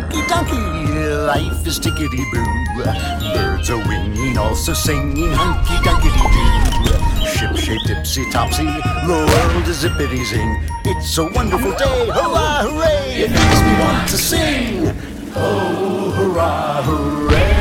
hunky dunky, life is tickety boo. Birds are winging, also singing hunky dunky doo. Ship shape tipsy topsy, the world is zippity zing. It's a wonderful day, hurrah, hooray! It makes me want to sing. Oh, hurrah, hooray!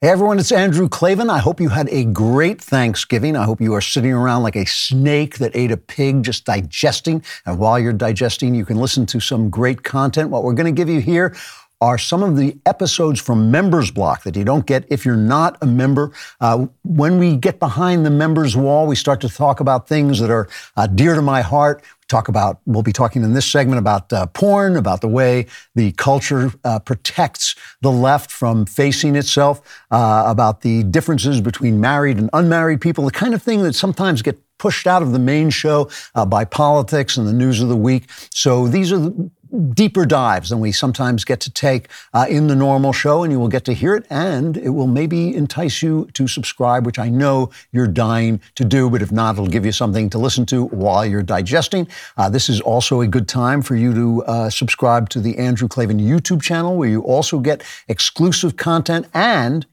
Hey everyone, it's Andrew Klavan. I hope you had a great Thanksgiving. I hope you are sitting around like a snake that ate a pig, just digesting. And while you're digesting, you can listen to some great content. What we're going to give you here are some of the episodes from Members Block that you don't get if you're not a member. Uh, when we get behind the members wall, we start to talk about things that are uh, dear to my heart talk about, we'll be talking in this segment about uh, porn, about the way the culture uh, protects the left from facing itself, uh, about the differences between married and unmarried people, the kind of thing that sometimes get pushed out of the main show uh, by politics and the news of the week. So these are the, deeper dives than we sometimes get to take uh, in the normal show, and you will get to hear it, and it will maybe entice you to subscribe, which I know you're dying to do, but if not, it'll give you something to listen to while you're digesting. Uh, this is also a good time for you to uh, subscribe to the Andrew Klavan YouTube channel, where you also get exclusive content and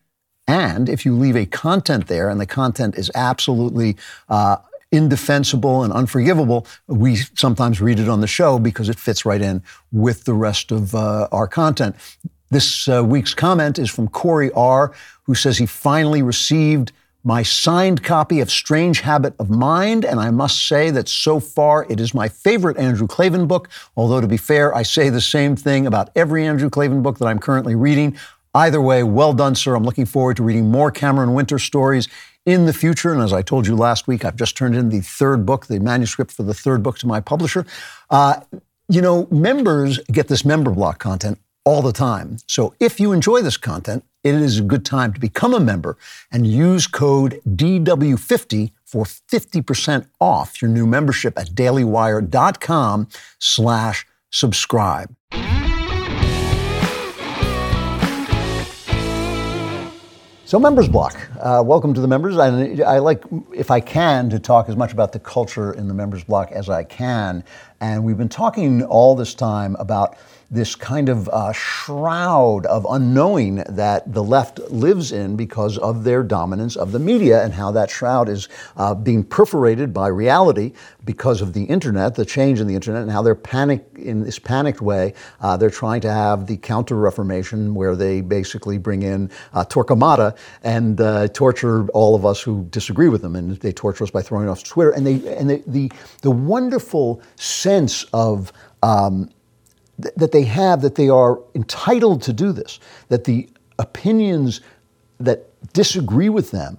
and if you leave a content there and the content is absolutely uh, indefensible and unforgivable, we sometimes read it on the show because it fits right in with the rest of uh, our content. This uh, week's comment is from Corey R., who says he finally received my signed copy of Strange Habit of Mind, and I must say that so far it is my favorite Andrew Klavan book. Although, to be fair, I say the same thing about every Andrew Klavan book that I'm currently reading. Either way, well done, sir. I'm looking forward to reading more Cameron Winter stories in the future. And as I told you last week, I've just turned in the third book, the manuscript for the third book to my publisher. Uh, you know, members get this member block content all the time. So if you enjoy this content, it is a good time to become a member and use code DW50 for 50% off your new membership at dailywire.com slash subscribe. So, Members Block, uh, welcome to the members. I, I, like, if I can, to talk as much about the culture in the Members Block as I can. And we've been talking all this time about this kind of uh, shroud of unknowing that the left lives in because of their dominance of the media and how that shroud is uh, being perforated by reality because of the internet, the change in the internet, and how they're panicked in this panicked way. Uh, they're trying to have the counter Reformation where they basically bring in uh, Torquemada and uh, torture all of us who disagree with them, and they torture us by throwing off Twitter. And they and they, the the wonderful sense of um, that they have that they are entitled to do this, that the opinions that disagree with them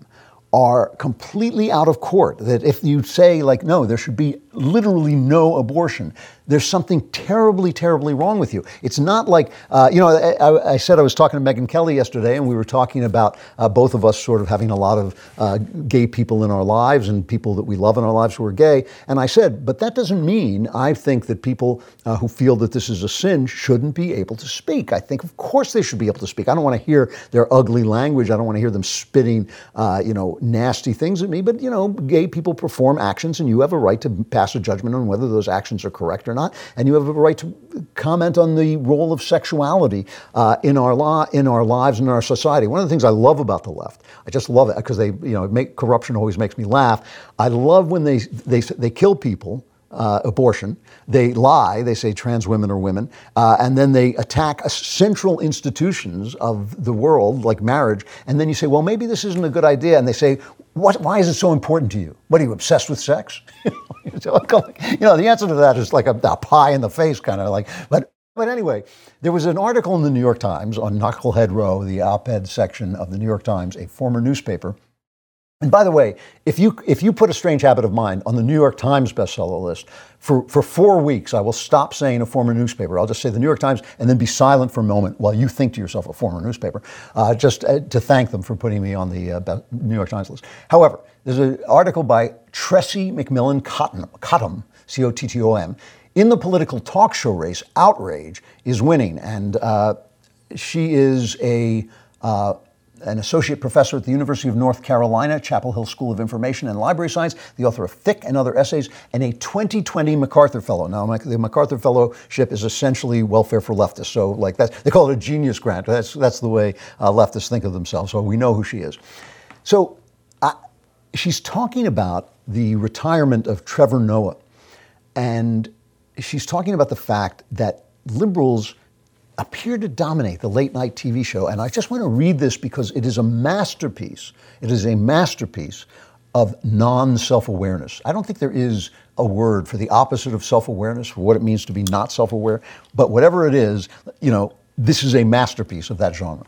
are completely out of court. That if you say, like, no, there should be literally no abortion, there's something terribly, terribly wrong with you. It's not like, uh, you know, I, I, said I was talking to Megyn Kelly yesterday, and we were talking about uh, both of us sort of having a lot of uh, gay people in our lives and people that we love in our lives who are gay. And I said, but that doesn't mean I think that people uh, who feel that this is a sin shouldn't be able to speak. I think, of course, they should be able to speak. I don't want to hear their ugly language. I don't want to hear them spitting, uh, you know, nasty things at me. But, you know, gay people perform actions, and you have a right to pass a judgment on whether those actions are correct or not, and you have a right to comment on the role of sexuality uh, in our law, in our lives, and in our society. One of the things I love about the left, I just love it because they, you know, make corruption always makes me laugh. I love when they they they kill people. Uh, abortion. They lie. They say trans women are women, uh, and then they attack central institutions of the world, like marriage. And then you say, "Well, maybe this isn't a good idea." And they say, what, why is it so important to you? What are you obsessed with sex? you know, the answer to that is like a, a pie in the face kind of like. But but anyway, there was an article in the New York Times on Knucklehead Row, the op-ed section of the New York Times, a former newspaper, and by the way, if you, if you put A Strange Habit of Mind on the New York Times bestseller list, for, for four weeks, I will stop saying a former newspaper. I'll just say the New York Times and then be silent for a moment while you think to yourself a former newspaper, uh, just uh, to thank them for putting me on the uh, New York Times list. However, there's an article by Tressie McMillan Cottom, C O T T O M. In the political talk show race, outrage is winning. And uh, she is a uh, an associate professor at the University of North Carolina, Chapel Hill School of Information and Library Science, the author of Thick and Other Essays, and a 2020 MacArthur Fellow. Now, the MacArthur Fellowship is essentially welfare for leftists. So, like that, they call it a genius grant. That's, that's the way uh, leftists think of themselves. So, we know who she is. So, she's talking about the retirement of Trevor Noah. And she's talking about the fact that liberals appear to dominate the late night TV show. And I just want to read this because it is a masterpiece. It is a masterpiece of non self awareness. I don't think there is a word for the opposite of self awareness, for what it means to be not self aware. But whatever it is, you know, this is a masterpiece of that genre.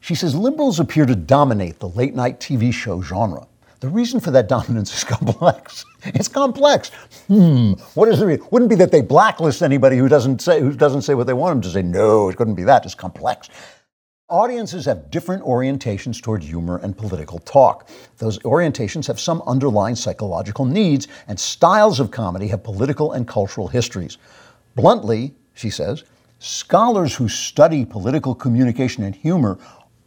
She says liberals appear to dominate the late night TV show genre. The reason for that dominance is complex. It's complex. Hmm. What is the reason? Wouldn't be that they blacklist anybody who doesn't say who doesn't say what they want them to say. No, it couldn't be that. It's complex. Audiences have different orientations toward humor and political talk. Those orientations have some underlying psychological needs, and styles of comedy have political and cultural histories. Bluntly, she says, scholars who study political communication and humor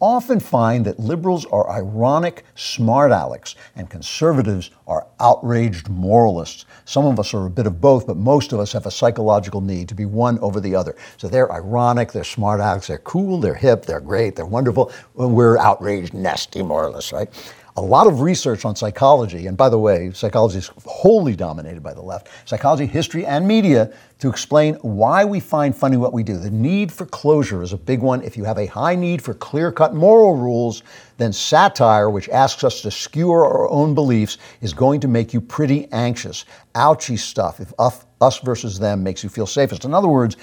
often find that liberals are ironic smart alecks and conservatives are outraged moralists. Some of us are a bit of both, but most of us have a psychological need to be one over the other. So they're ironic, they're smart alecks, they're cool, they're hip, they're great, they're wonderful. We're outraged, nasty moralists, right? A lot of research on psychology, and by the way, psychology is wholly dominated by the left, psychology, history, and media to explain why we find funny what we do. The need for closure is a big one. If you have a high need for clear cut moral rules, then satire, which asks us to skewer our own beliefs, is going to make you pretty anxious. Ouchy stuff, if us versus them makes you feel safest. In other words,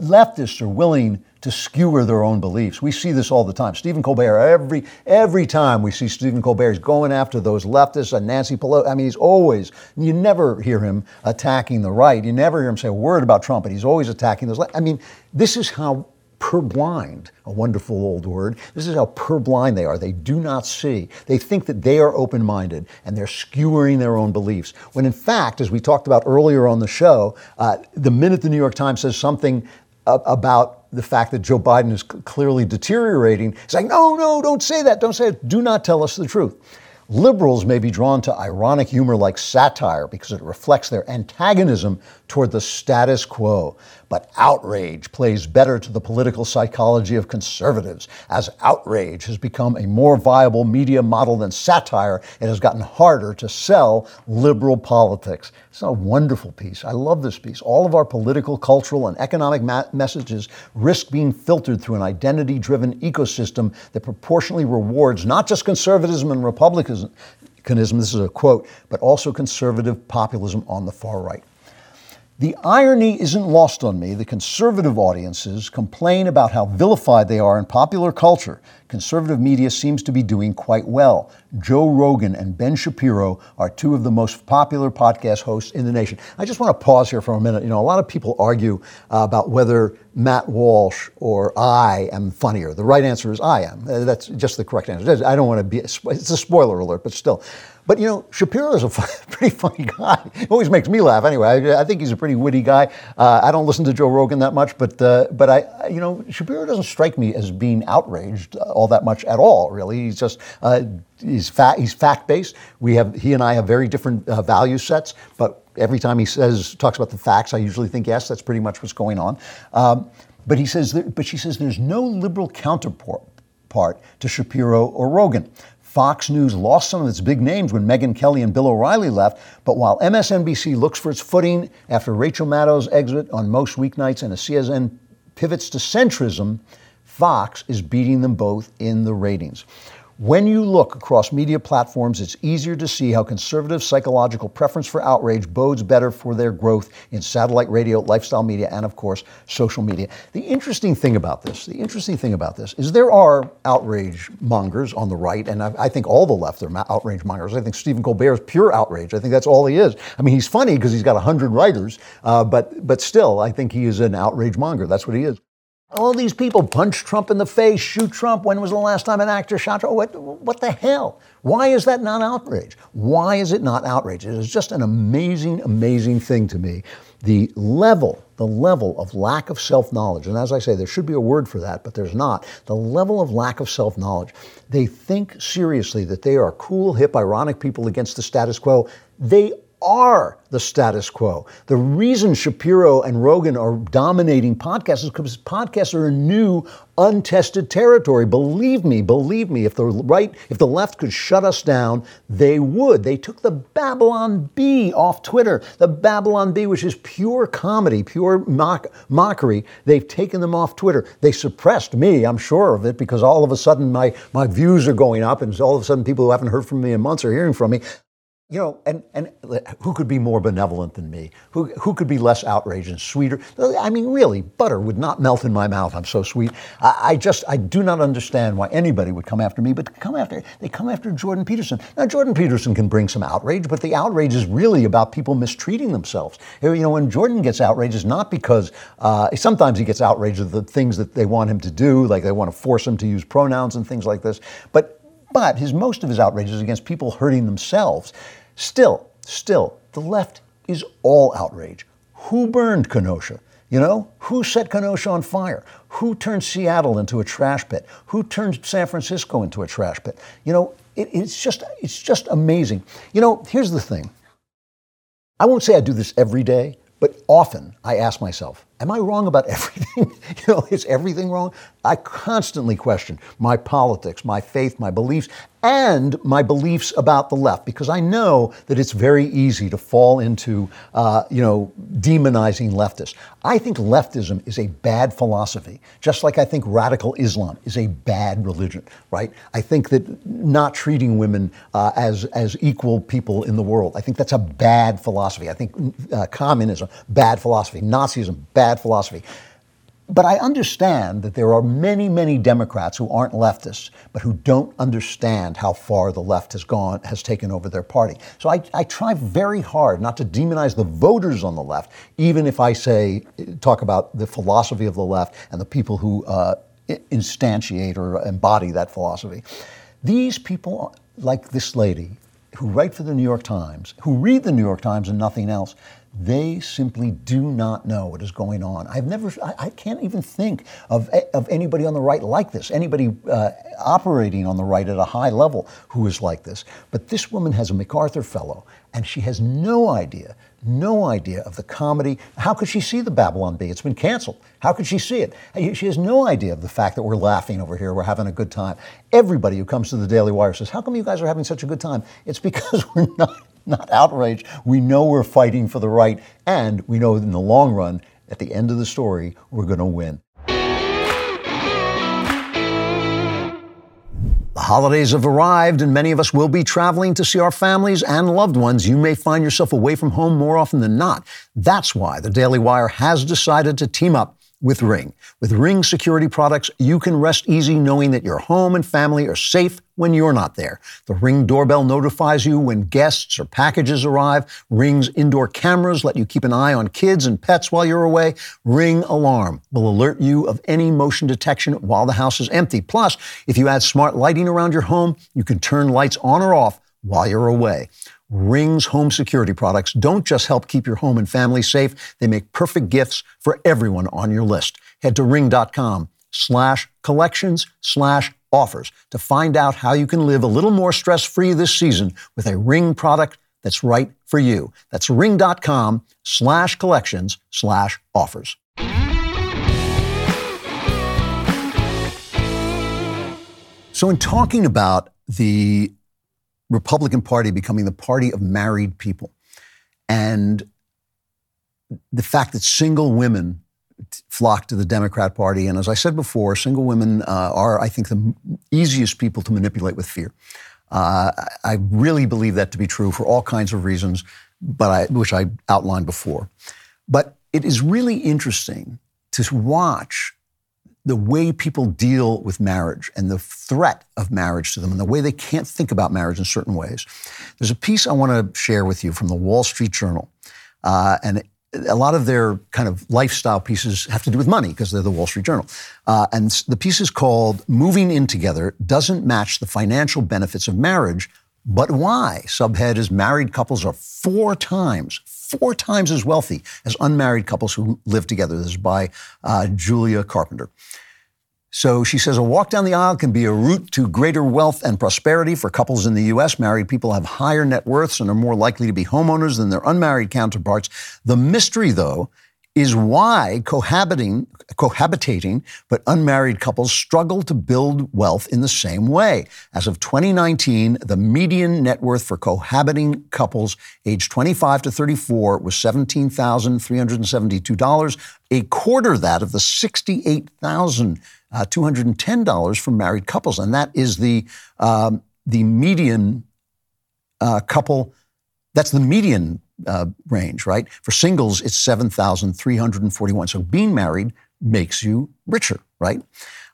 leftists are willing to skewer their own beliefs. We see this all the time. Stephen Colbert, every every time we see Stephen Colbert, he's going after those leftists and Nancy Pelosi. I mean, he's always. You never hear him attacking the right. You never hear him say a word about Trump, but he's always attacking those. Left. I mean, this is how purblind, a wonderful old word. This is how purblind they are. They do not see. They think that they are open minded and they're skewering their own beliefs. When in fact, as we talked about earlier on the show, uh, the minute the New York Times says something about the fact that Joe Biden is clearly deteriorating, saying, no, no, don't say that, don't say it, do not tell us the truth. Liberals may be drawn to ironic humor like satire because it reflects their antagonism toward the status quo. But outrage plays better to the political psychology of conservatives. As outrage has become a more viable media model than satire, it has gotten harder to sell liberal politics. It's a wonderful piece. I love this piece. All of our political, cultural, and economic ma- messages risk being filtered through an identity driven ecosystem that proportionally rewards not just conservatism and republicanism, this is a quote, but also conservative populism on the far right. The irony isn't lost on me. The conservative audiences complain about how vilified they are in popular culture. Conservative media seems to be doing quite well. Joe Rogan and Ben Shapiro are two of the most popular podcast hosts in the nation. I just want to pause here for a minute. You know, a lot of people argue uh, about whether Matt Walsh or I am funnier. The right answer is I am. Uh, that's just the correct answer. I don't want to be, it's a spoiler alert, but still. But you know, Shapiro is a pretty funny guy. He always makes me laugh. Anyway, I, I think he's a pretty witty guy. Uh, I don't listen to Joe Rogan that much, but uh, but I, you know, Shapiro doesn't strike me as being outraged all that much at all. Really, he's just uh, he's fact he's fact based. We have he and I have very different uh, value sets, but every time he says talks about the facts, I usually think yes, that's pretty much what's going on. Um, but he says, but she says, there's no liberal counterpart part to Shapiro or Rogan. Fox News lost some of its big names when Megyn Kelly and Bill O'Reilly left, but while MSNBC looks for its footing after Rachel Maddow's exit on most weeknights and a CNN pivots to centrism, Fox is beating them both in the ratings. When you look across media platforms, it's easier to see how conservative psychological preference for outrage bodes better for their growth in satellite radio, lifestyle media, and of course, social media. The interesting thing about this, the interesting thing about this is there are outrage mongers on the right, and I, I think all the left are outrage mongers. I think Stephen Colbert is pure outrage. I think that's all he is. I mean, he's funny because he's got 100 writers, uh, but, but still, I think he is an outrage monger. That's what he is. All these people punch Trump in the face, shoot Trump. When was the last time an actor shot Trump? What, what the hell? Why is that not outrage? Why is it not outrage? It is just an amazing, amazing thing to me. The level, the level of lack of self knowledge, and as I say, there should be a word for that, but there's not. The level of lack of self knowledge. They think seriously that they are cool, hip, ironic people against the status quo. They are the status quo. The reason Shapiro and Rogan are dominating podcasts is because podcasts are a new, untested territory. Believe me, believe me, if the right, if the left could shut us down, they would. They took the Babylon Bee off Twitter. The Babylon Bee, which is pure comedy, pure mock, mockery, they've taken them off Twitter. They suppressed me, I'm sure of it, because all of a sudden my, my views are going up, and all of a sudden people who haven't heard from me in months are hearing from me you know, and, and who could be more benevolent than me? Who, who could be less outraged and sweeter? I mean, really, butter would not melt in my mouth. I'm so sweet. I, I, just, I do not understand why anybody would come after me, but come after, they come after Jordan Peterson. Now, Jordan Peterson can bring some outrage, but the outrage is really about people mistreating themselves. You know, when Jordan gets outraged, it's not because, uh, sometimes he gets outraged at the things that they want him to do, like they want to force him to use pronouns and things like this. But but his most of his outrage is against people hurting themselves. Still, still, the left is all outrage. Who burned Kenosha? You know, who set Kenosha on fire? Who turned Seattle into a trash pit? Who turned San Francisco into a trash pit? You know, it, it's just it's just amazing. You know, here's the thing. I won't say I do this every day, but often I ask myself, am I wrong about everything? you know, is everything wrong? I constantly question my politics, my faith, my beliefs, and my beliefs about the left because I know that it's very easy to fall into, uh, you know, demonizing leftists. I think leftism is a bad philosophy, just like I think radical Islam is a bad religion, right? I think that not treating women uh, as, as equal people in the world, I think that's a bad philosophy. I think uh, communism, bad philosophy. Nazism, bad philosophy. But I understand that there are many, many Democrats who aren't leftists, but who don't understand how far the left has gone, has taken over their party. So I, I try very hard not to demonize the voters on the left, even if I say, talk about the philosophy of the left and the people who uh, instantiate or embody that philosophy. These people, like this lady, who write for the New York Times, who read the New York Times and nothing else, they simply do not know what is going on. I've never, I, I can't even think of, of anybody on the right like this, anybody uh, operating on the right at a high level who is like this. But this woman has a MacArthur Fellow, and she has no idea, no idea of the comedy. How could she see the Babylon Bee? It's been canceled. How could she see it? She has no idea of the fact that we're laughing over here, we're having a good time. Everybody who comes to the Daily Wire says, How come you guys are having such a good time? It's because we're not not outrage. We know we're fighting for the right, and we know in the long run, at the end of the story, we're going to win. The holidays have arrived, and many of us will be traveling to see our families and loved ones. You may find yourself away from home more often than not. That's why the Daily Wire has decided to team up with Ring. With Ring security products, you can rest easy knowing that your home and family are safe when you're not there. The Ring doorbell notifies you when guests or packages arrive. Ring's indoor cameras let you keep an eye on kids and pets while you're away. Ring Alarm will alert you of any motion detection while the house is empty. Plus, if you add smart lighting around your home, you can turn lights on or off while you're away. Ring's home security products don't just help keep your home and family safe, they make perfect gifts for everyone on your list. Head to ring.com slash collections slash offers to find out how you can live a little more stress free this season with a Ring product that's right for you. That's ring.com slash collections slash offers. So, in talking about the Republican Party becoming the party of married people. And the fact that single women flock to the Democrat Party. And as I said before, single women uh, are, I think, the easiest people to manipulate with fear. Uh, I really believe that to be true for all kinds of reasons, but I, which I outlined before. But it is really interesting to watch the way people deal with marriage and the threat of marriage to them and the way they can't think about marriage in certain ways. There's a piece I want to share with you from the Wall Street Journal, uh, and a lot of their kind of lifestyle pieces have to do with money because they're the Wall Street Journal. Uh, and the piece is called Moving In Together Doesn't Match the Financial Benefits of Marriage, but Why? Subhead is Married couples are four times, four times as wealthy as unmarried couples who live together. This is by uh, Julia Carpenter. So she says a walk down the aisle can be a route to greater wealth and prosperity for couples in the U.S. Married people have higher net worths and are more likely to be homeowners than their unmarried counterparts. The mystery, though, is why cohabiting, cohabitating but unmarried couples struggle to build wealth in the same way. As of 2019, the median net worth for cohabiting couples aged 25 to 34 was $17,372, a quarter that of the 68,000 uh, $210 for married couples. And that is the, um, the median uh, couple, that's the median uh, range, right? For singles, it's 7,341. So being married makes you richer, right?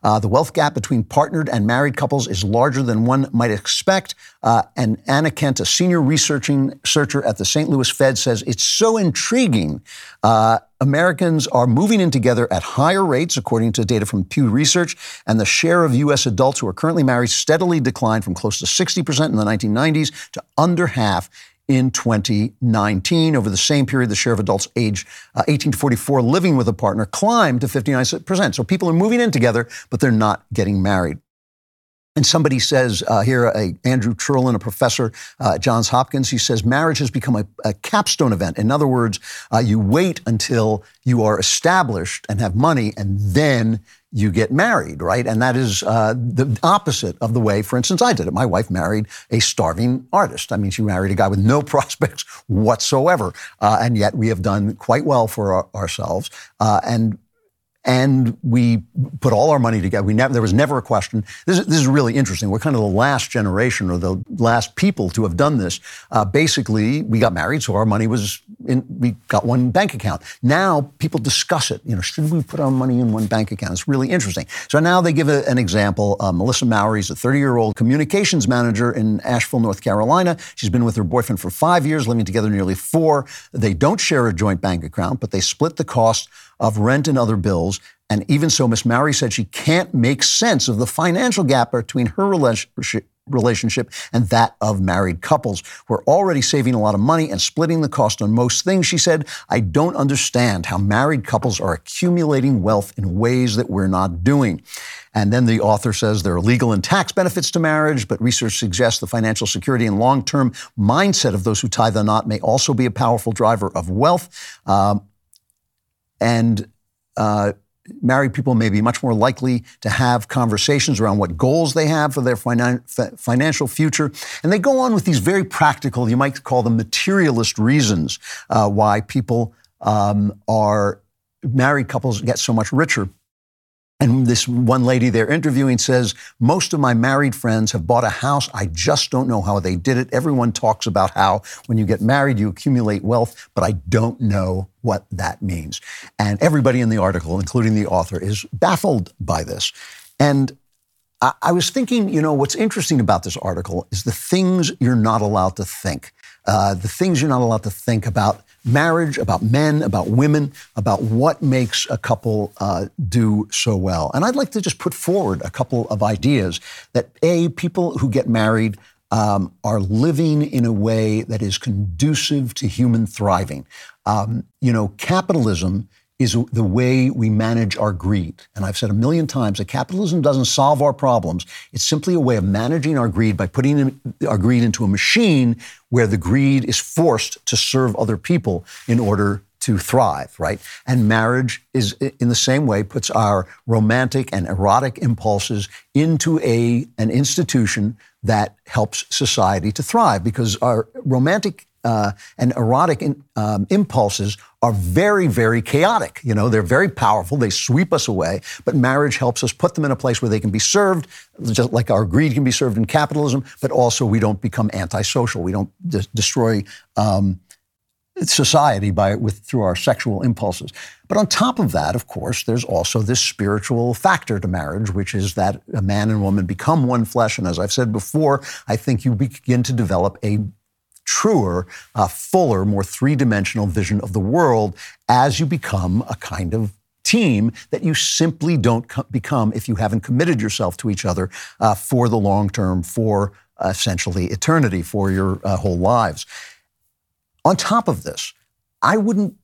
Uh, the wealth gap between partnered and married couples is larger than one might expect. Uh, and Anna Kent, a senior researching researcher at the St. Louis Fed, says it's so intriguing. Uh, Americans are moving in together at higher rates, according to data from Pew Research, and the share of U.S. adults who are currently married steadily declined from close to 60% in the 1990s to under half in 2019. Over the same period, the share of adults aged uh, 18 to 44 living with a partner climbed to 59%. So people are moving in together, but they're not getting married. And somebody says uh, here, uh, Andrew Cherlin, a professor uh, at Johns Hopkins, he says marriage has become a, a capstone event. In other words, uh, you wait until you are established and have money, and then you get married, right? And that is uh, the opposite of the way, for instance, I did it. My wife married a starving artist. I mean, she married a guy with no prospects whatsoever. Uh, and yet we have done quite well for our, ourselves. Uh, and and we put all our money together. We never, there was never a question. This is, this is really interesting. We're kind of the last generation or the last people to have done this. Uh, basically, we got married, so our money was in, we got one bank account. Now people discuss it. You know, should we put our money in one bank account? It's really interesting. So now they give a, an example. Uh, Melissa Mowry is a 30-year-old communications manager in Asheville, North Carolina. She's been with her boyfriend for five years, living together nearly four. They don't share a joint bank account, but they split the cost of rent and other bills. And even so, Miss Mowry said she can't make sense of the financial gap between her relationship and that of married couples. We're already saving a lot of money and splitting the cost on most things, she said. I don't understand how married couples are accumulating wealth in ways that we're not doing. And then the author says there are legal and tax benefits to marriage, but research suggests the financial security and long term mindset of those who tie the knot may also be a powerful driver of wealth. Um, and uh, married people may be much more likely to have conversations around what goals they have for their finan- financial future. And they go on with these very practical, you might call them materialist reasons uh, why people um, are married couples get so much richer. And this one lady they're interviewing says, Most of my married friends have bought a house. I just don't know how they did it. Everyone talks about how when you get married, you accumulate wealth, but I don't know what that means. And everybody in the article, including the author, is baffled by this. And I, was thinking, you know, what's interesting about this article is the things you're not allowed to think, uh, the things you're not allowed to think about marriage, about men, about women, about what makes a couple uh, do so well. And I'd like to just put forward a couple of ideas that A, people who get married um, are living in a way that is conducive to human thriving. Um, you know, capitalism is the way we manage our greed. And I've said a million times that capitalism doesn't solve our problems. It's simply a way of managing our greed by putting our greed into a machine where the greed is forced to serve other people in order to thrive, right? And marriage is in the same way puts our romantic and erotic impulses into a an institution that helps society to thrive because our romantic uh, and erotic in, um, impulses are very, very chaotic. You know, they're very powerful. They sweep us away. But marriage helps us put them in a place where they can be served, just like our greed can be served in capitalism. But also, we don't become antisocial. We don't de- destroy um, society by with through our sexual impulses. But on top of that, of course, there's also this spiritual factor to marriage, which is that a man and woman become one flesh. And as I've said before, I think you begin to develop a truer, uh, fuller, more three dimensional vision of the world as you become a kind of team that you simply don't co- become if you haven't committed yourself to each other uh, for the long term, for essentially eternity, for your uh, whole lives. On top of this, I wouldn't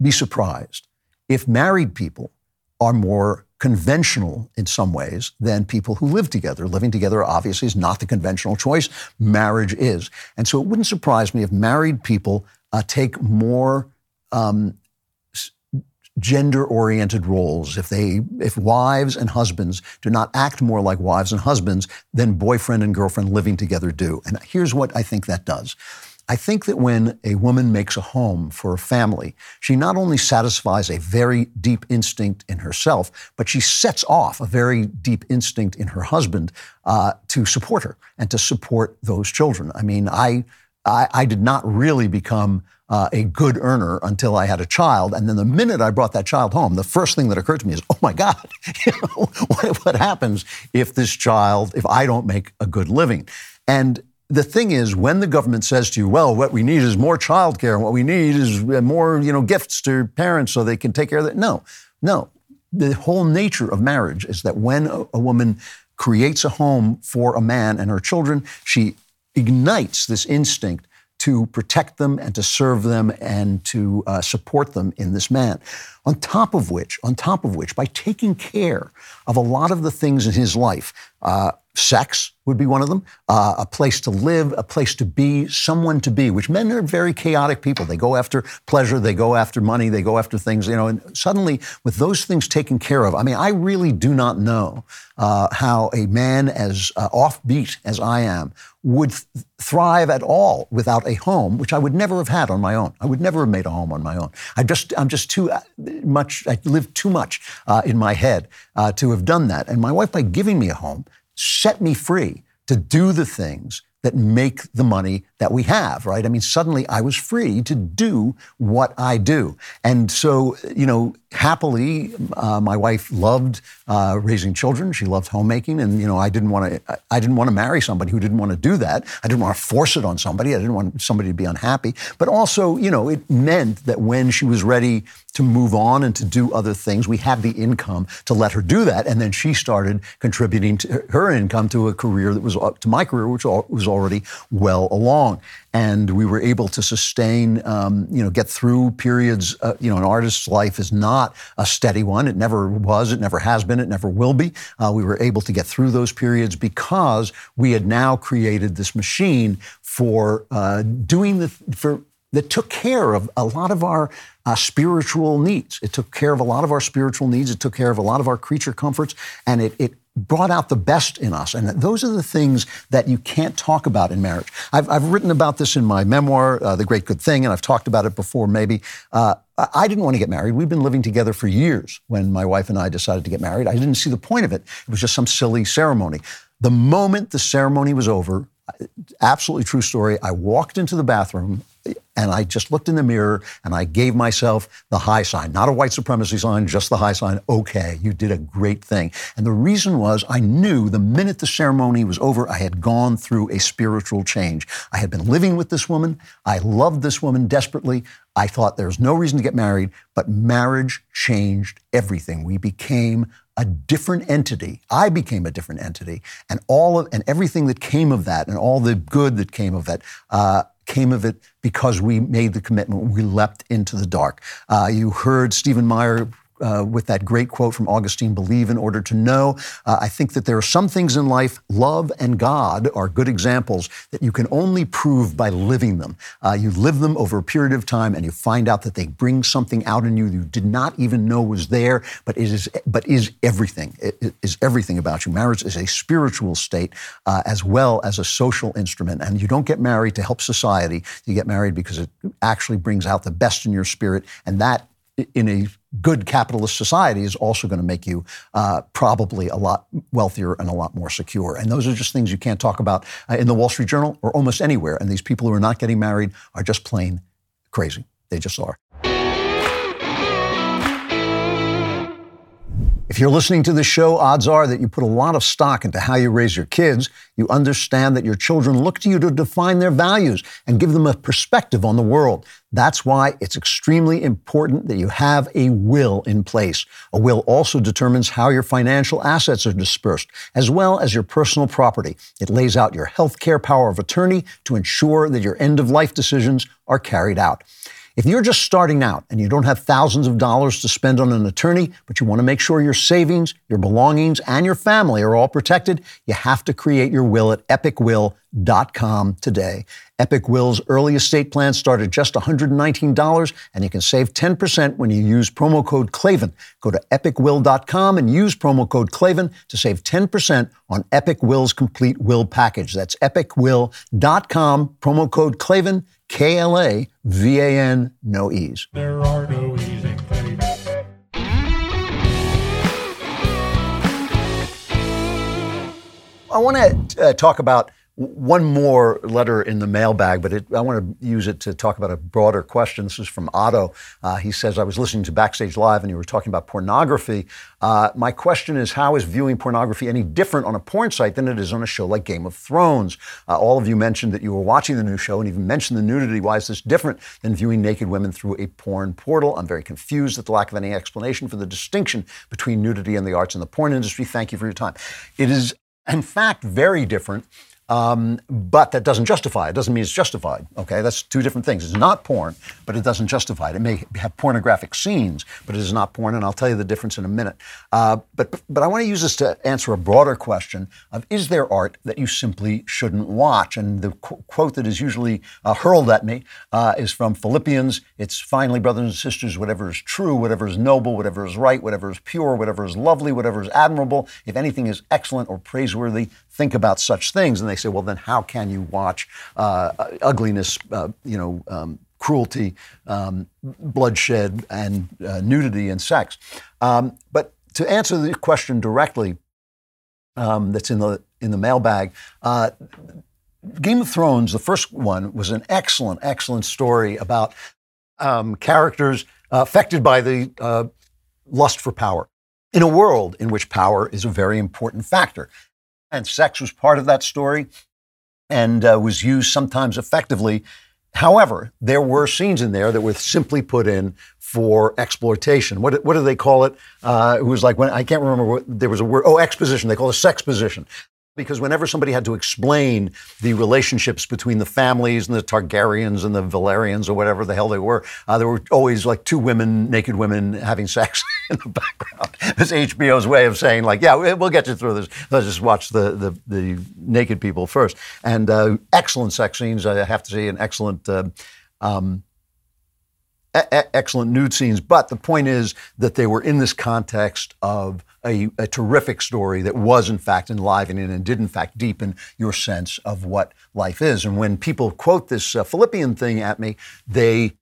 be surprised if married people are more conventional in some ways than people who live together. Living together obviously is not the conventional choice. Marriage is. And so it wouldn't surprise me if married people uh, take more um, gender oriented roles if they if wives and husbands do not act more like wives and husbands than boyfriend and girlfriend living together do and here's what i think that does I think that when a woman makes a home for a family, she not only satisfies a very deep instinct in herself, but she sets off a very deep instinct in her husband uh, to support her and to support those children. I mean, I, I, I did not really become uh, a good earner until I had a child. And then the minute I brought that child home, the first thing that occurred to me is, oh my God, what, what happens if this child, if I don't make a good living? And the thing is, when the government says to you, well, what we need is more childcare, and what we need is more, you know, gifts to parents so they can take care of that. No, no. The whole nature of marriage is that when a, a woman creates a home for a man and her children, she ignites this instinct to protect them and to serve them and to uh, support them in this man. On top of which, on top of which, by taking care of a lot of the things in his life, uh, sex would be one of them, uh, a place to live, a place to be, someone to be, which men are very chaotic people. They go after pleasure, they go after money, they go after things, you know, and suddenly with those things taken care of, I mean, I really do not know uh, how a man as uh, offbeat as I am would th- thrive at all without a home, which I would never have had on my own. I would never have made a home on my own. I just, I'm just too uh, much, I lived too much uh, in my head uh, to have done that. And my wife, by giving me a home, set me free to do the things that make the money that we have, right? I mean, suddenly I was free to do what I do. And so, you know, happily, uh, my wife loved uh, raising children. She loved homemaking, and you know, I didn't want to. I didn't want to marry somebody who didn't want to do that. I didn't want to force it on somebody. I didn't want somebody to be unhappy. But also, you know, it meant that when she was ready to move on and to do other things, we had the income to let her do that. And then she started contributing her income to a career that was to my career, which was already well along and we were able to sustain, um, you know, get through periods. Uh, you know, an artist's life is not a steady one. It never was. It never has been. It never will be. Uh, we were able to get through those periods because we had now created this machine for uh, doing the for that took care of a lot of our uh, spiritual needs. It took care of a lot of our spiritual needs. It took care of a lot of our creature comforts, and it, it brought out the best in us. And those are the things that you can't talk about in marriage. I've, I've written about this in my memoir, uh, The Great Good Thing, and I've talked about it before maybe. Uh, I didn't want to get married. We've been living together for years when my wife and I decided to get married. I didn't see the point of it. It was just some silly ceremony. The moment the ceremony was over, absolutely true story, I walked into the bathroom and I just looked in the mirror and I gave myself the high sign, not a white supremacy sign, just the high sign. Okay, you did a great thing. And the reason was I knew the minute the ceremony was over, I had gone through a spiritual change. I had been living with this woman. I loved this woman desperately. I thought there was no reason to get married, but marriage changed everything. We became a different entity. I became a different entity, and all of and everything that came of that, and all the good that came of it, uh, came of it because we made the commitment. We leapt into the dark. Uh, you heard Stephen Meyer uh, with that great quote from Augustine believe in order to know. Uh, I think that there are some things in life, love and God are good examples that you can only prove by living them. Uh, you live them over a period of time and you find out that they bring something out in you you did not even know was there, but it is, but is everything. It, it is everything about you. Marriage is a spiritual state uh, as well as a social instrument. And you don't get married to help society. You get married because it actually brings out the best in your spirit. And that in a good capitalist society is also going to make you uh, probably a lot wealthier and a lot more secure. And those are just things you can't talk about uh, in the Wall Street Journal or almost anywhere. And these people who are not getting married are just plain crazy. They just are. If you're listening to this show, odds are that you put a lot of stock into how you raise your kids. You understand that your children look to you to define their values and give them a perspective on the world. That's why it's extremely important that you have a will in place. A will also determines how your financial assets are dispersed, as well as your personal property. It lays out your health care power of attorney to ensure that your end of life decisions are carried out. If you're just starting out and you don't have thousands of dollars to spend on an attorney, but you want to make sure your savings, your belongings, and your family are all protected, you have to create your will at epicwill.com today. Epic Will's early estate plan start at just $119, and you can save 10% when you use promo code Klavan. Go to epicwill.com and use promo code Klavan to save 10% on Epic Will's complete will package. That's epicwill.com, promo code Klavan. K L A V A N, no E's. There are no E's in. I want to uh, talk about one more letter in the mailbag, but it, I want to use it to talk about a broader question. This is from Otto. Uh, he says, I was listening to Backstage Live and you were talking about pornography. Uh, my question is, how is viewing pornography any different on a porn site than it is on a show like Game of Thrones? Uh, all of you mentioned that you were watching the new show and even mentioned the nudity. Why is this different than viewing naked women through a porn portal? I'm very confused at the lack of any explanation for the distinction between nudity and the arts and the porn industry. Thank you for your time. It is, in fact, very different. Um, but that doesn't justify it. Doesn't mean it's justified. Okay, that's two different things. It's not porn, but it doesn't justify it. It may have pornographic scenes, but it is not porn, and I'll tell you the difference in a minute. Uh, but but I want to use this to answer a broader question of is there art that you simply shouldn't watch? And the qu- quote that is usually uh, hurled at me uh, is from Philippians. It's finally, brothers and sisters, whatever is true, whatever is noble, whatever is right, whatever is pure, whatever is lovely, whatever is admirable, if anything is excellent or praiseworthy, think about such things. And they say, well, then how can you watch uh, ugliness, uh, you know, um, cruelty, um, bloodshed, and uh, nudity and sex? Um, but to answer the question directly, um, that's in the in the mailbag. Uh, Game of Thrones, the first one, was an excellent, excellent story about um, characters uh, affected by the uh, lust for power in a world in which power is a very important factor. And sex was part of that story and uh, was used sometimes effectively. However, there were scenes in there that were simply put in for exploitation. What, what do they call it? Uh, it was like when I can't remember what there was a word. Oh, exposition. They call it sex position because whenever somebody had to explain the relationships between the families and the Targaryens and the Valyrians or whatever the hell they were, uh, there were always like two women, naked women, having sex in the background. This HBO's way of saying like, yeah, we'll get you through this. Let's just watch the the, the naked people first. And uh, excellent sex scenes, I have to say, and excellent. Uh, um, excellent nude scenes, but the point is that they were in this context of a, a, terrific story that was, in fact, enlivening and did, in fact, deepen your sense of what life is. And when people quote this uh, Philippian thing at me, they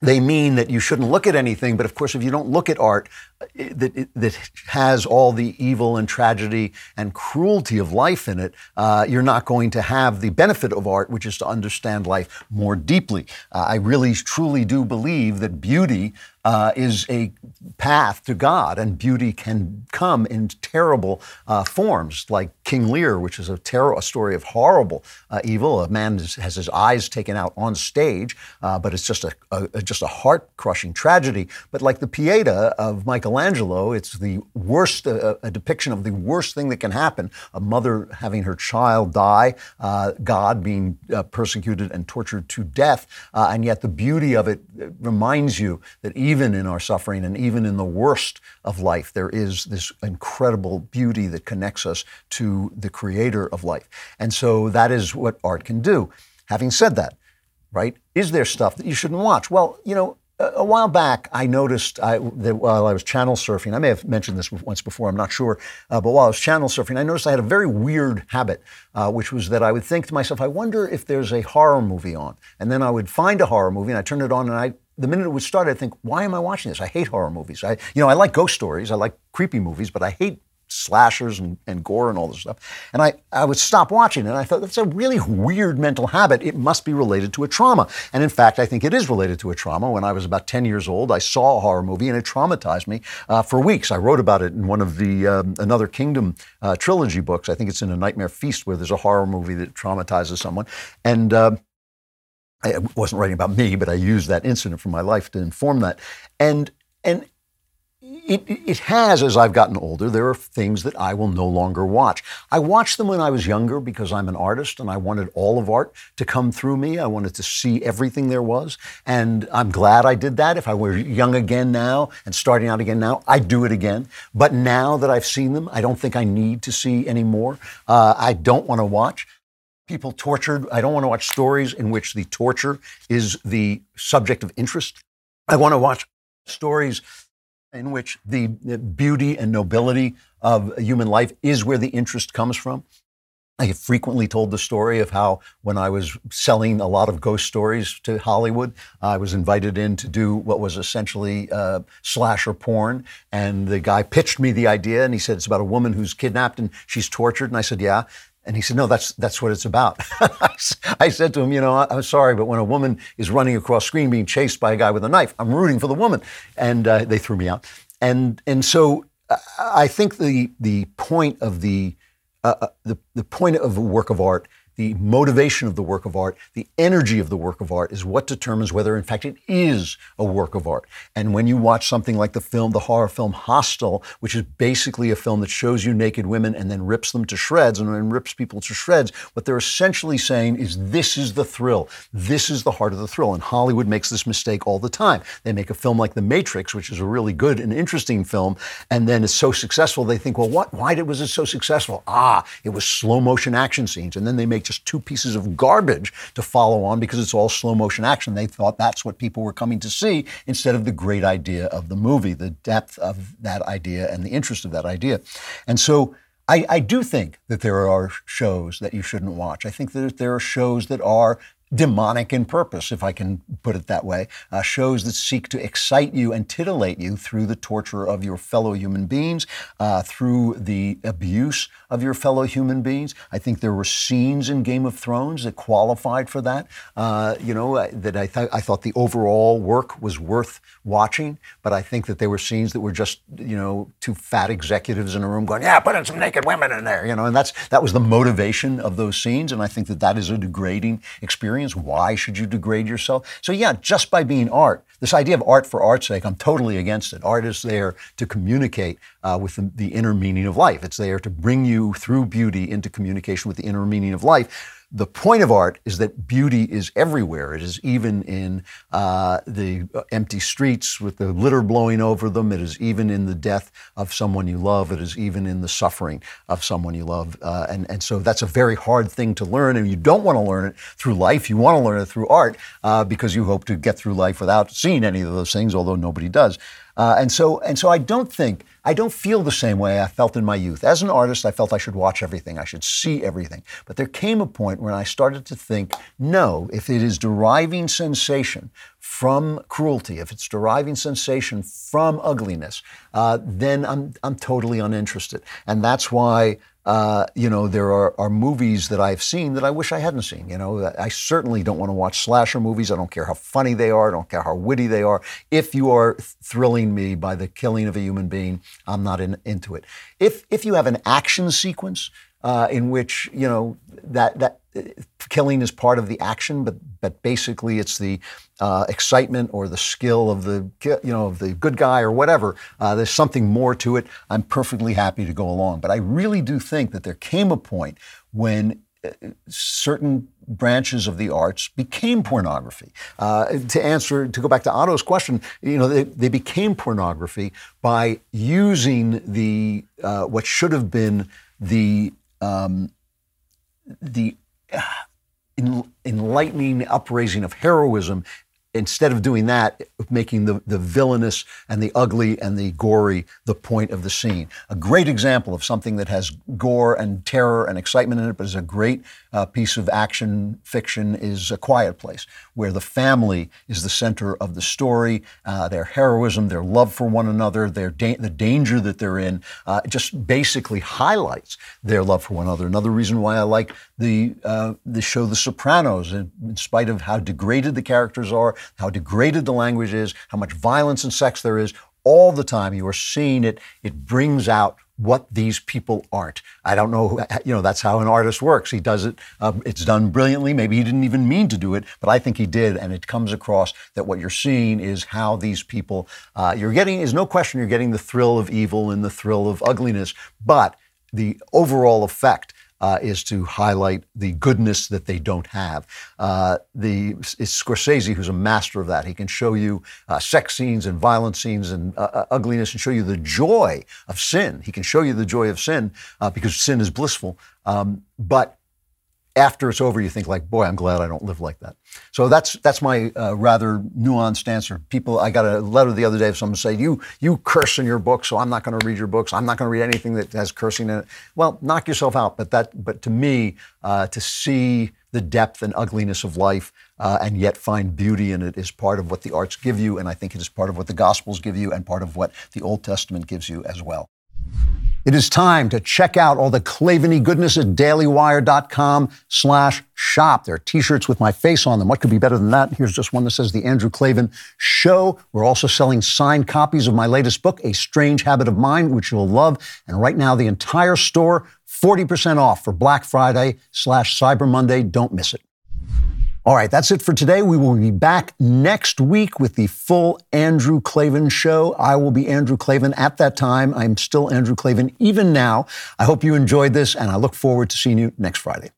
they mean that you shouldn't look at anything. But of course, if you don't look at art uh, that, that has all the evil and tragedy and cruelty of life in it, uh, you're not going to have the benefit of art, which is to understand life more deeply. Uh, I really, truly do believe that beauty uh, is a path to God, and beauty can come in terrible uh, forms, like King Lear, which is a, a story of horrible uh, evil. A man has his eyes taken out on stage, uh, but it's just a, a just a heart crushing tragedy. But like the Pieta of Michelangelo, it's the worst, uh, a depiction of the worst thing that can happen: a mother having her child die, uh, God being persecuted and tortured to death, and yet the beauty of it reminds you that even even in our suffering and even in the worst of life, there is this incredible beauty that connects us to the creator of life. And so that is what art can do. Having said that, right, is there stuff that you shouldn't watch? Well, you know, a while back, I noticed I, that while I was channel surfing, I may have mentioned this once before, I'm not sure, uh, but while I was channel surfing, I noticed I had a very weird habit, uh, which was that I would think to myself, I wonder if there's a horror movie on. And then I would find a horror movie and I turn it on and I the minute it would start, I'd think, why am I watching this? I hate horror movies. I, you know, I like ghost stories. I like creepy movies, but I hate slashers and, and gore and all this stuff. And I, I would stop watching. And I thought, that's a really weird mental habit. It must be related to a trauma. And in fact, I think it is related to a trauma. When I was about 10 years old, I saw a horror movie and it traumatized me uh, for weeks. I wrote about it in one of the um, Another Kingdom uh, trilogy books. I think it's in A Nightmare Feast where there's a horror movie that traumatizes someone. And uh, I wasn't writing about me, but I used that incident from my life to inform that. And and it, it has, as I've gotten older, there are things that I will no longer watch. I watched them when I was younger because I'm an artist and I wanted all of art to come through me. I wanted to see everything there was. And I'm glad I did that. If I were young again now and starting out again now, I'd do it again. But now that I've seen them, I don't think I need to see any more. Uh, I don't want to watch people tortured. I don't want to watch stories in which the torture is the subject of interest. I want to watch stories in which the beauty and nobility of human life is where the interest comes from. I have frequently told the story of how, when I was selling a lot of ghost stories to Hollywood, I was invited in to do what was essentially uh, slasher porn. And the guy pitched me the idea, and he said, It's about a woman who's kidnapped and she's tortured. And I said, Yeah. And he said, No, that's, that's what it's about. I said to him, You know, I'm sorry, but when a woman is running across screen being chased by a guy with a knife, I'm rooting for the woman. And uh, they threw me out. And, and so uh, I think the, the point of the, uh, uh, the, the point of a work of art the motivation of the work of art, the energy of the work of art is what determines whether, in fact, it is a work of art. And when you watch something like the film, the horror film Hostel, which is basically a film that shows you naked women and then rips them to shreds and then rips people to shreds, what they're essentially saying is this is the thrill. This is the heart of the thrill. And Hollywood makes this mistake all the time. They make a film like The Matrix, which is a really good and interesting film, and then it's so successful, they think, well, what? Why did, was it so successful? Ah, it was slow motion action scenes. And then they make just two pieces of garbage to follow on because it's all slow motion action. They thought that's what people were coming to see instead of the great idea of the movie, the depth of that idea and the interest of that idea. And so I, I, do think that there are shows that you shouldn't watch. I think that there are shows that are demonic in purpose, if I can put it that way, uh, shows that seek to excite you and titillate you through the torture of your fellow human beings, uh, through the abuse of your fellow human beings. I think there were scenes in Game of Thrones that qualified for that. Uh, you know, uh, that I, th- I thought the overall work was worth watching, but I think that there were scenes that were just, you know, two fat executives in a room going, "Yeah, put in some naked women in there," you know, and that's that was the motivation of those scenes, and I think that that is a degrading experience experience. Why should you degrade yourself? So, yeah, just by being art, this idea of art for art's sake, I'm totally against it. Art is there to communicate uh, with the, the inner meaning of life, it's there to bring you through beauty into communication with the inner meaning of life the point of art is that beauty is everywhere. It is even in uh, the empty streets with the litter blowing over them. It is even in the death of someone you love. It is even in the suffering of someone you love. Uh, and, and so that's a very hard thing to learn. And you don't want to learn it through life. You want to learn it through art uh, because you hope to get through life without seeing any of those things, although nobody does. Uh, and so, and so, I don't think I don't feel the same way I felt in my youth. As an artist, I felt I should watch everything, I should see everything. But there came a point when I started to think, no, if it is deriving sensation from cruelty, if it's deriving sensation from ugliness, uh, then I'm I'm totally uninterested. And that's why uh, you know, there are, are movies that I've seen that I wish I hadn't seen. You know, I certainly don't want to watch slasher movies. I don't care how funny they are. I don't care how witty they are. If you are thrilling me by the killing of a human being, I'm not in, into it. If if you have an action sequence uh, in which you know that that killing is part of the action, but but basically it's the uh, excitement or the skill of the you know of the good guy or whatever. Uh, there's something more to it. I'm perfectly happy to go along, but I really do think that there came a point when uh, certain branches of the arts became pornography. Uh, to answer, to go back to Otto's question, you know, they, they became pornography by using the uh, what should have been the um, the enlightening upraising of heroism instead of doing that, making the, the villainous and the ugly and the gory the point of the scene. A great example of something that has gore and terror and excitement in it, but is a great uh, piece of action fiction is A Quiet Place, where the family is the center of the story, uh, their heroism, their love for one another, their da- the danger that they're in, uh, just basically highlights their love for one another. Another reason why I like the uh, the show The Sopranos, in, in spite of how degraded the characters are, how degraded the language is, how much violence and sex there is, all the time you are seeing it. It brings out what these people aren't. I don't know, you know, that's how an artist works. He does it, um, it's done brilliantly. Maybe he didn't even mean to do it, but I think he did. And it comes across that what you're seeing is how these people, uh, you're getting, is no question, you're getting the thrill of evil and the thrill of ugliness, but the overall effect uh, is to highlight the goodness that they don't have. Uh, the it's Scorsese who's a master of that. He can show you uh, sex scenes and violent scenes and uh, uh, ugliness and show you the joy of sin. He can show you the joy of sin uh, because sin is blissful. Um, but after it's over, you think like, boy, I'm glad I don't live like that. So that's that's my uh, rather nuanced answer. People, I got a letter the other day someone say, you you curse in your book, so I'm not going to read your books. I'm not going to read anything that has cursing in it. Well, knock yourself out. But that, but to me, uh, to see the depth and ugliness of life uh, and yet find beauty in it is part of what the arts give you, and I think it is part of what the Gospels give you, and part of what the Old Testament gives you as well. It is time to check out all the Klaveny goodness at dailywire.com slash shop. There are t-shirts with my face on them. What could be better than that? Here's just one that says The Andrew Klavan Show. We're also selling signed copies of my latest book, A Strange Habit of Mind, which you'll love. And right now, the entire store, 40% off for Black Friday slash Cyber Monday. Don't miss it. All right, that's it for today. We will be back next week with the full Andrew Klavan show. I will be Andrew Klavan at that time. I'm still Andrew Klavan even now. I hope you enjoyed this, and I look forward to seeing you next Friday.